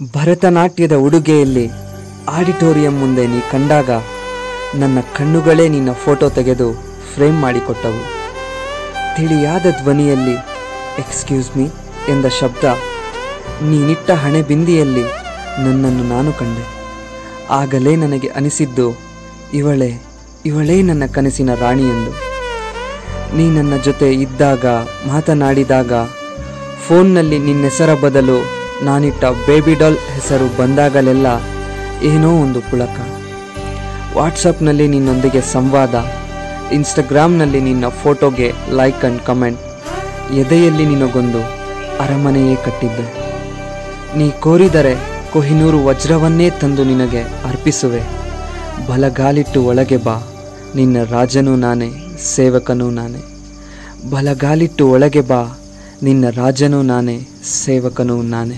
ಭರತನಾಟ್ಯದ ಉಡುಗೆಯಲ್ಲಿ auditorium ಮುಂದೆ ನೀ ಕಂಡಾಗ ನನ್ನ ಕಣ್ಣುಗಳೇ ನಿನ್ನ ಫೋಟೋ ತೆಗೆದು ಫ್ರೇಮ್ ಮಾಡಿಕೊಟ್ಟವು. ತಿಳಿಯಾದ ಧ್ವನಿಯಲ್ಲಿ, ಎಕ್ಸ್ಕ್ಯೂಸ್ ಮೀ ಎಂದ ಶಬ್ದ ನೀನಿಟ್ಟ ಹಣೆ ಬಿಂದಿಯಲ್ಲಿ ನನ್ನನ್ನು ನಾನು ಕಂಡೆ. ಆಗಲೇ ನನಗೆ ಅನಿಸಿದ್ದು, ಇವಳೇ ಇವಳೇ ನನ್ನ ಕನಸಿನ ರಾಣಿ ಎಂದು. ನೀ ನನ್ನ ಜೊತೆ ಇದ್ದಾಗ, ಮಾತನಾಡಿದಾಗ, ಫೋನ್ನಲ್ಲಿ ನಿನ್ನೆಸರ ಬದಲು ನಾನಿಟ್ಟ ಬೇಬಿ ಡಾಲ್ ಹೆಸರು ಬಂದಾಗಲೆಲ್ಲ ಏನೋ ಒಂದು ಪುಳಕ. ವಾಟ್ಸಪ್ನಲ್ಲಿ ನಿನ್ನೊಂದಿಗೆ ಸಂವಾದ ಇನ್ಸ್ಟಾಗ್ರಾಮ್ನಲ್ಲಿ ನಿನ್ನ ಫೋಟೋಗೆ ಲೈಕ್ ಅಂಡ್ ಕಮೆಂಟ್ ಎದೆಯಲ್ಲಿ ನಿನಗೊಂದು ಅರಮನೆಯೇ ಕಟ್ಟಿದ್ದೆ. ನೀ ಕೋರಿದರೆ ಕೊಹಿನೂರು ವಜ್ರವನ್ನೇ ತಂದು ನಿನಗೆ ಅರ್ಪಿಸುವೆ. ಬಲಗಾಲಿಟ್ಟು ಒಳಗೆ ಬಾ, ನಿನ್ನ ರಾಜನೂ ನಾನೇ, ಸೇವಕನೂ ನಾನೇ. ಬಲಗಾಲಿಟ್ಟು ಒಳಗೆ ಬಾ, ನಿನ್ನ ರಾಜನೂ ನಾನೇ, ಸೇವಕನೂ ನಾನೇ.